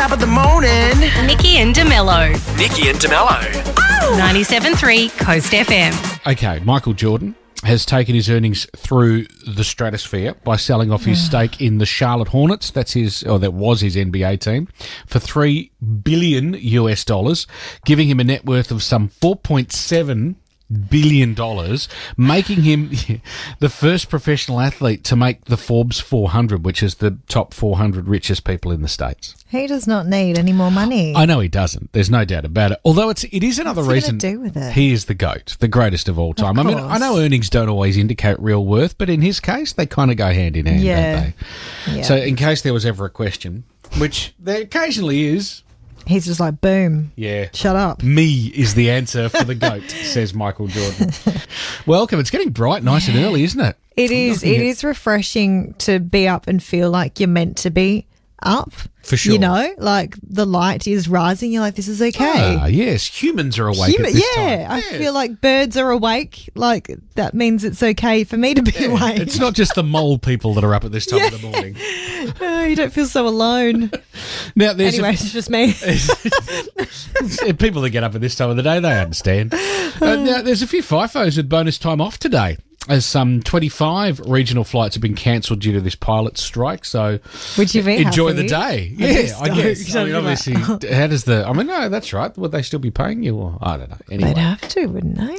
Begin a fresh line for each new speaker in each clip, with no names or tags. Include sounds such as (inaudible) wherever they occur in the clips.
top of the morning.
Nikki and DeMello.
Nikki and DeMello.
97.3 Coast FM.
Okay, Michael Jordan has taken his earnings through the stratosphere by selling off his (sighs) stake in the Charlotte Hornets. That's his, or that was his NBA team, for three billion US dollars, giving him a net worth of some four point seven billion dollars, making him (laughs) the first professional athlete to make the Forbes 400, which is the top 400 richest people in the states.
He does not need any more money.
I know he doesn't. There's no doubt about it. Although it's it is another
What's
reason
do with it?
he is the goat, the greatest of all time. I mean, I know earnings don't always indicate real worth, but in his case, they kind of go hand in hand,
Yeah.
don't they?
Yeah.
So, in case there was ever a question, which there occasionally is,
He's just like, boom,
yeah.
shut up.
Me is the answer for the goat, (laughs) says Michael Jordan. (laughs) Welcome. It's getting bright, nice and early, isn't it?
It is. It
at-
is refreshing to be up and feel like you're meant to be up.
For sure.
You know, like the light is rising. You're like, this is okay.
Ah, yes, humans are awake
Human-
at this
yeah,
time.
I
Yes.
feel like birds are awake. Like that means it's okay for me to be awake.
It's not just the mole people that are up at this time of the (laughs) morning.
Oh, (laughs) you don't feel so alone.
Now, there's
anyway,
a,
it's just me. (laughs)
People that get up at this time of the day, they understand. Uh, now, there's a few FIFOs with bonus time off today, as some 25 regional flights have been cancelled due to this pilot strike. So
Would you
enjoy the day.
Be
Yeah, I guess. I mean, obviously, how does the? I mean, no, that's right. Would they still be paying you? Or I don't know. Anyway,
They'd have to, wouldn't they?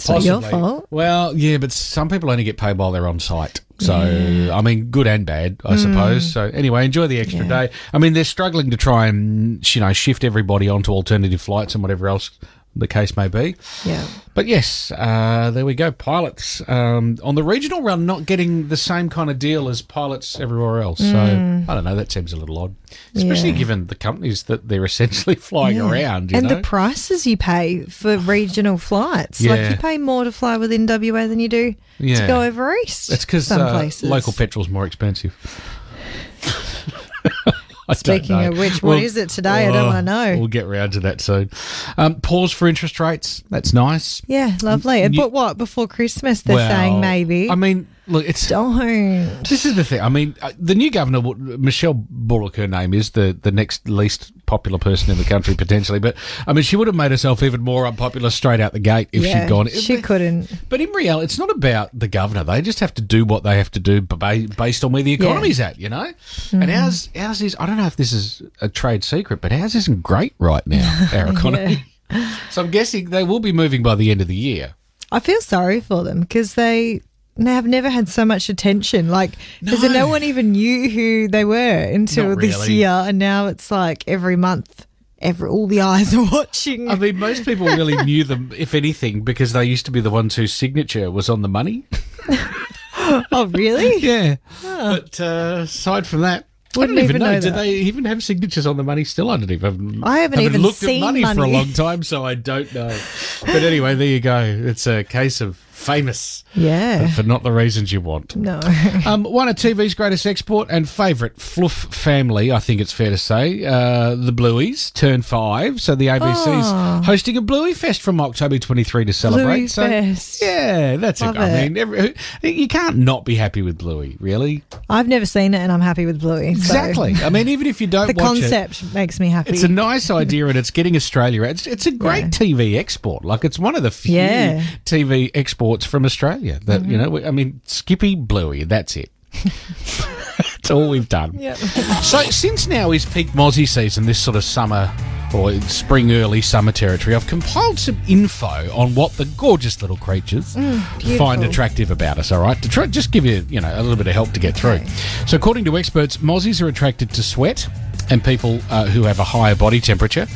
It's not your
Possibly.
fault.
Well, yeah, but some people only get paid while they're on site. So, I mean, good and bad, I suppose. So, anyway, enjoy the extra
Mm. Yeah.
day. I mean, they're struggling to try and, you know, shift everybody onto alternative flights and whatever else the case may be.
Yeah.
But yes, uh, there we go. Pilots um, on the regional run not getting the same kind of deal as pilots everywhere else. So, I don't know. That seems a little odd, especially
Mm. Yeah.
given the companies that they're (laughs) essentially flying
Yeah.
around. You
and
know?
the prices you pay for regional flights. Like you pay more to fly within WA than you do
Yeah.
to go over east.
It's because
some
uh,
places.
local petrol's more expensive.
Speaking of which, what is it today? I don't wanna know.
We'll get round to that soon. Um, pause for interest rates. That's nice.
Yeah, lovely. But what before Christmas? They're
Well,
saying maybe.
I mean, look, it's
don't.
This is the thing. I mean, uh, the new governor, Michelle Bullock, her name is the the next least popular person in the country potentially. But I mean, she would have made herself even more unpopular straight out the gate if
yeah,
she'd gone.
She couldn't.
But in reality, it's not about the governor. They just have to do what they have to do ba- based on where the economy's at, you know? And
Mm-hmm.
ours, ours is, I don't know if this is a trade secret, but ours isn't great right now, (laughs) our economy. So I'm guessing they will be moving by the end of the year.
I feel sorry for them because they have never had so much attention. Like, because
No.
no one even knew who they were until
Not
this year, and now it's like every month, every all the (laughs) eyes are watching.
I mean, most people really (laughs) knew them, if anything, because they used to be the ones whose signature was on the money. (laughs)
oh, really?
Yeah. But uh, aside from that,
Wouldn't
I don't even
even
know.
know
Do they even have signatures on the money still? I don't even.
I haven't even
looked
seen
at money, for a long time, so I don't know. But anyway, there you go. It's a case of famous
Yeah.
for not the reasons you want.
No. (laughs)
Um, one of TV's greatest export and favourite fluff family, I think it's fair to say, uh, the Blueies turn five. So the ABC's
Oh.
hosting a Bluey Fest from October 23 to celebrate.
Bluey
so,
Fest.
Yeah, that's
Love
it. I mean, every, you can't not be happy with Bluey, really.
I've never seen it, and I'm happy with Bluey. so
Exactly. I mean, even if you don't
The
watch it,
concept makes me happy.
it's a nice idea and it's getting Australia. It's it's a great
Yeah.
TV export. Like it's one of the few
Yeah.
TV exports from Australia that you know. I mean, Skippy Bluey. That's it. that's all we've done.
Yep.
So since now is peak mozzie season, this sort of summer or spring early summer territory, I've compiled some info on what the gorgeous little creatures find attractive about us. All right, to try just give you you know a little bit of help to get through. So according to experts, mozzies are attracted to sweat and people uh, who have a higher body temperature.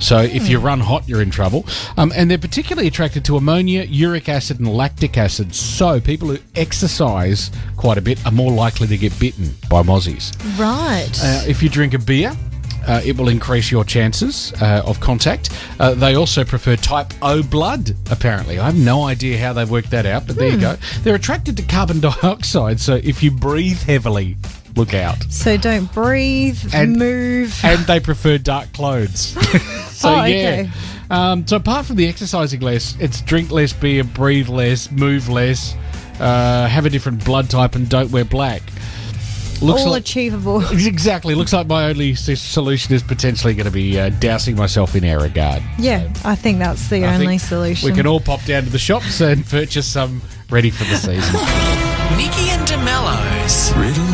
So if you run hot, you're in trouble. Um, and they're particularly attracted to ammonia, uric acid, and lactic acid. So people who exercise quite a bit are more likely to get bitten by mozzies.
right.
Uh, if you drink a beer, uh, it will increase your chances uh, of contact. Uh, they also prefer type O blood, apparently. I have no idea how they've worked that out, but there you go. They're attracted to carbon (laughs) dioxide, so if you breathe heavily, look out.
so don't breathe,
And-
move.
And they prefer dark clothes. (laughs) so,
Oh,
yeah.
okay.
Um, so, apart from the exercising less, it's drink less beer, breathe less, move less, uh, have a different blood type, and don't wear black. Looks
All
like
achievable. (laughs)
exactly. Looks like my only solution is potentially going to be uh, dousing myself in Aerogard.
Yeah, I think that's the
I
only solution.
We can all pop down to the shops and (laughs) purchase some ready for the season.
Nikki and DeMello's
Riddle me this,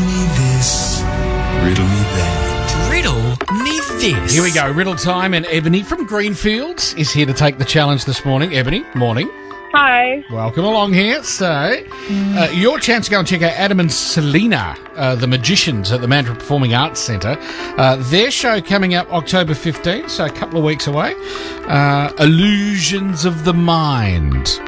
riddle me that.
Riddle Me This.
Here we go, riddle time, and Ebony from Greenfields is here to take the challenge this morning. Ebony, morning.
Hi.
Welcome along here. So, uh, your chance to go and check out Adam and Selena, uh, the magicians at the Mandurah Performing Arts Centre. Uh, their show coming up October 15th, so a couple of weeks away. Uh, Illusions of the Mind.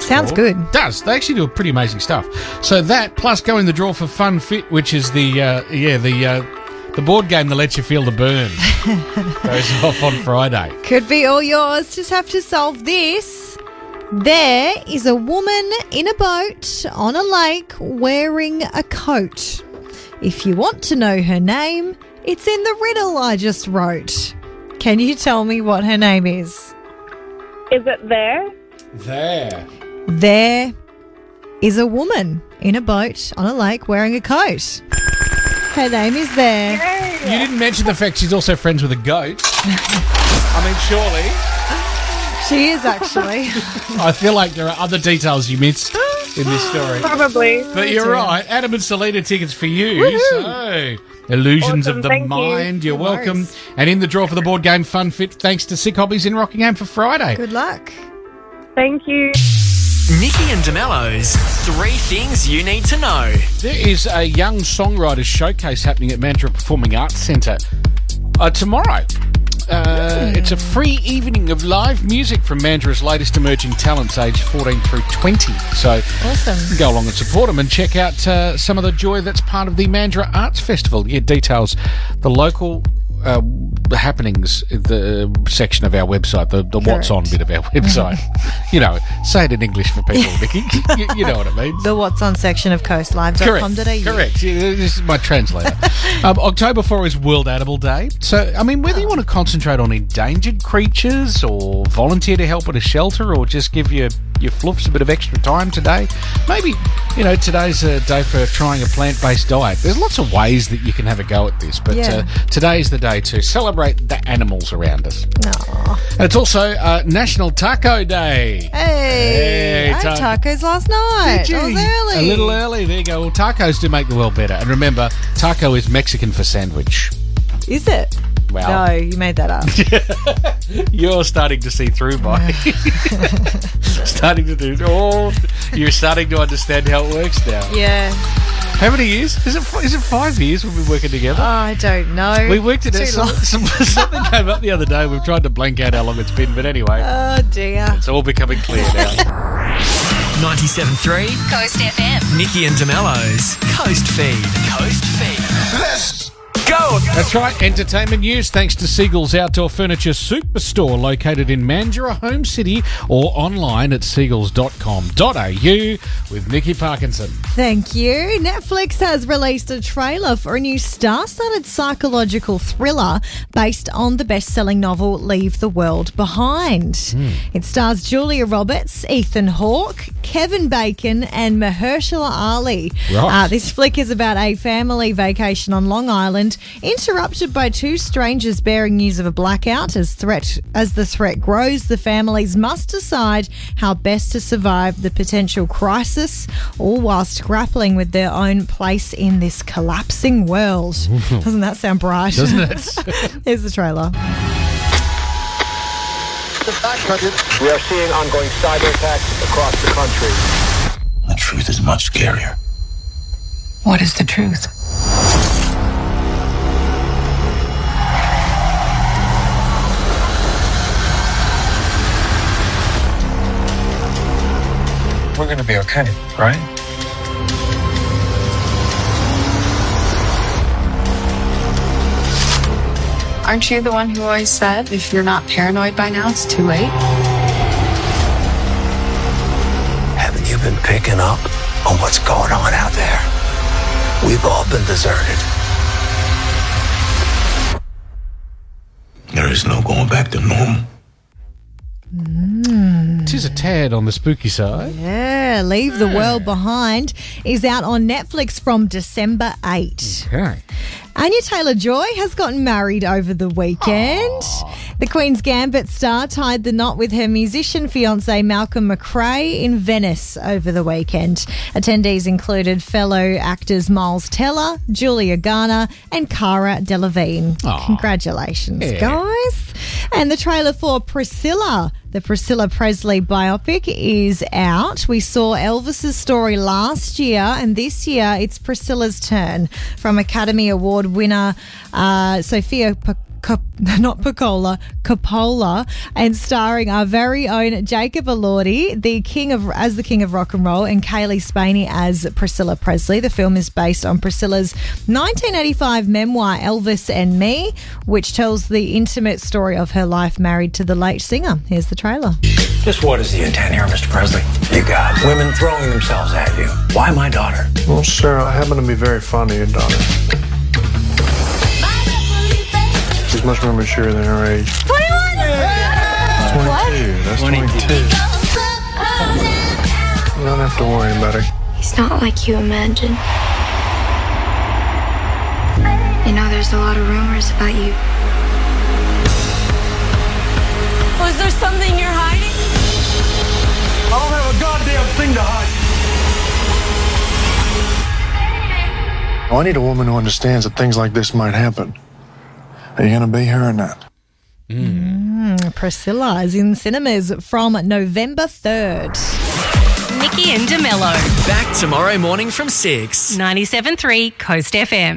Sounds
Cool.
good.
Does they actually do a pretty amazing stuff? So that plus go in the draw for Fun Fit, which is the uh, yeah the uh, the board game that lets you feel the burn (laughs) goes off on Friday.
Could be all yours. Just have to solve this. There is a woman in a boat on a lake wearing a coat. If you want to know her name, it's in the riddle I just wrote. Can you tell me what her name is?
Is it there?
There.
There is a woman in a boat on a lake wearing a coat. Her name is there.
You didn't mention the fact she's also friends with a goat. (laughs) I mean, surely.
She is actually. (laughs)
I feel like there are other details you missed in this story.
Probably.
But you're right. Adam and Selena tickets for you. So, Illusions
Awesome,
of the
thank you.
Mind. You. are
No
welcome.
worries.
And in the draw for the board game Fun Fit, thanks to Sick Hobbies in Rockingham for Friday.
Good luck.
Thank you.
Nikki and DeMello's Three Things You Need to Know.
There is a young songwriters showcase happening at Mandurah Performing Arts Centre uh, tomorrow. Uh, It's a free evening of live music from Mandurah's latest emerging talents, aged 14 through 20. So
Awesome.
go along and support them and check out uh, some of the joy that's part of the Mandurah Arts Festival. Yeah, details, the local uh, the happenings, the section of our website, the, the what's on bit of our (laughs) website. you know, say it in English for people, Vicky. (laughs) you, you know what it means.
The What's On section of coastlive.com.au.
Correct. Correct. Yeah, This is my translator. (laughs) um, October 4 is World Animal Day. So, I mean, whether you want to concentrate on endangered creatures or volunteer to help at a shelter or just give your, your fluffs a bit of extra time today, maybe, you know, today's a day for trying a plant based diet. There's lots of ways that you can have a go at this, but
Yeah.
uh, today's the day to celebrate the animals around us.
Aw.
And it's also uh, National Taco Day.
Hey,
Hey,
I had tacos last night.
Did
early.
A little early. There you go. Well, tacos do make the world better. And remember, taco is Mexican for sandwich.
Is it?
Wow.
No, you made that up. (laughs)
You're starting to see through, Mike. (laughs) starting to do. Oh, you're starting to understand how it works now.
yeah.
How many years? Is it? f- Is it five years we've been working together?
Oh, I don't know.
we worked it out. Some, some, (laughs) something came up the other day. We've tried to blank out how long it's been, but anyway,
Oh dear.
it's all becoming clear now.
97.3
Coast FM.
Nikki and DeMello's Coast Feed. Coast Feed.
Let's
Go!
That's right. Entertainment news thanks to Seagulls Outdoor Furniture Superstore located in Mandurah Home City or online at seagulls.com.au with Nikki Parkinson.
Thank you. Netflix has released a trailer for a new star studded psychological thriller based on the best selling novel Leave the World Behind.
Hmm.
It stars Julia Roberts, Ethan Hawke, Kevin Bacon, and Mahershala Ali.
Right.
Uh, this flick is about a family vacation on Long Island, interrupted by two strangers bearing news of a blackout. As threat as the threat grows, the families must decide how best to survive the potential crisis, all whilst grappling with their own place in this collapsing world. (laughs) Doesn't that sound bright?
Doesn't it? (laughs)
Here's the trailer.
We are seeing ongoing cyber attacks across the country.
The truth is much scarier.
What is the truth?
We're gonna be okay, right?
Aren't you the one who always said if you're not paranoid by now, it's too late?
Haven't you been picking up on what's going on out there? We've all been deserted.
There is no going back to normal. Mm.
which is a tad on the spooky side.
Yeah, Leave the World Behind is out on Netflix from December 8.
Okay.
Anya Taylor Joy has gotten married over the weekend. The Queen's Gambit star tied the knot with her musician fiance Malcolm McRae in Venice over the weekend. Attendees included fellow actors Miles Teller, Julia Garner, and Cara Delevingne. Congratulations,
Yeah.
guys. And the trailer for Priscilla, the Priscilla Presley biopic, is out. We saw Elvis's story last year, and this year it's Priscilla's turn from Academy Award winner uh, Sofia. Cop- (laughs) not Piccola, Coppola, and starring our very own Jacob Elordi, the king of as the king of rock and roll, and Cailee Spaeny as Priscilla Presley. The film is based on Priscilla's 1985 memoir Elvis and Me, which tells the intimate story of her life married to the late singer. Here's the trailer.
Just what is the intent here, Mr. Presley? You got women throwing themselves at you. Why my daughter?
Well, sir, I happen to be very fond of your daughter. She's much more mature than her age. Twenty-one. 22. That's 22. You don't have to worry about her.
He's not like you imagine. You know, there's a lot of rumors about you.
Was there something you're hiding?
I don't have a goddamn thing to hide. I need a woman who understands that things like this might happen. Are you going to be here or not?
Mm, Priscilla is in cinemas from November 3rd.
Nikki and DeMello.
Back tomorrow morning from 6.
97.3 Coast FM.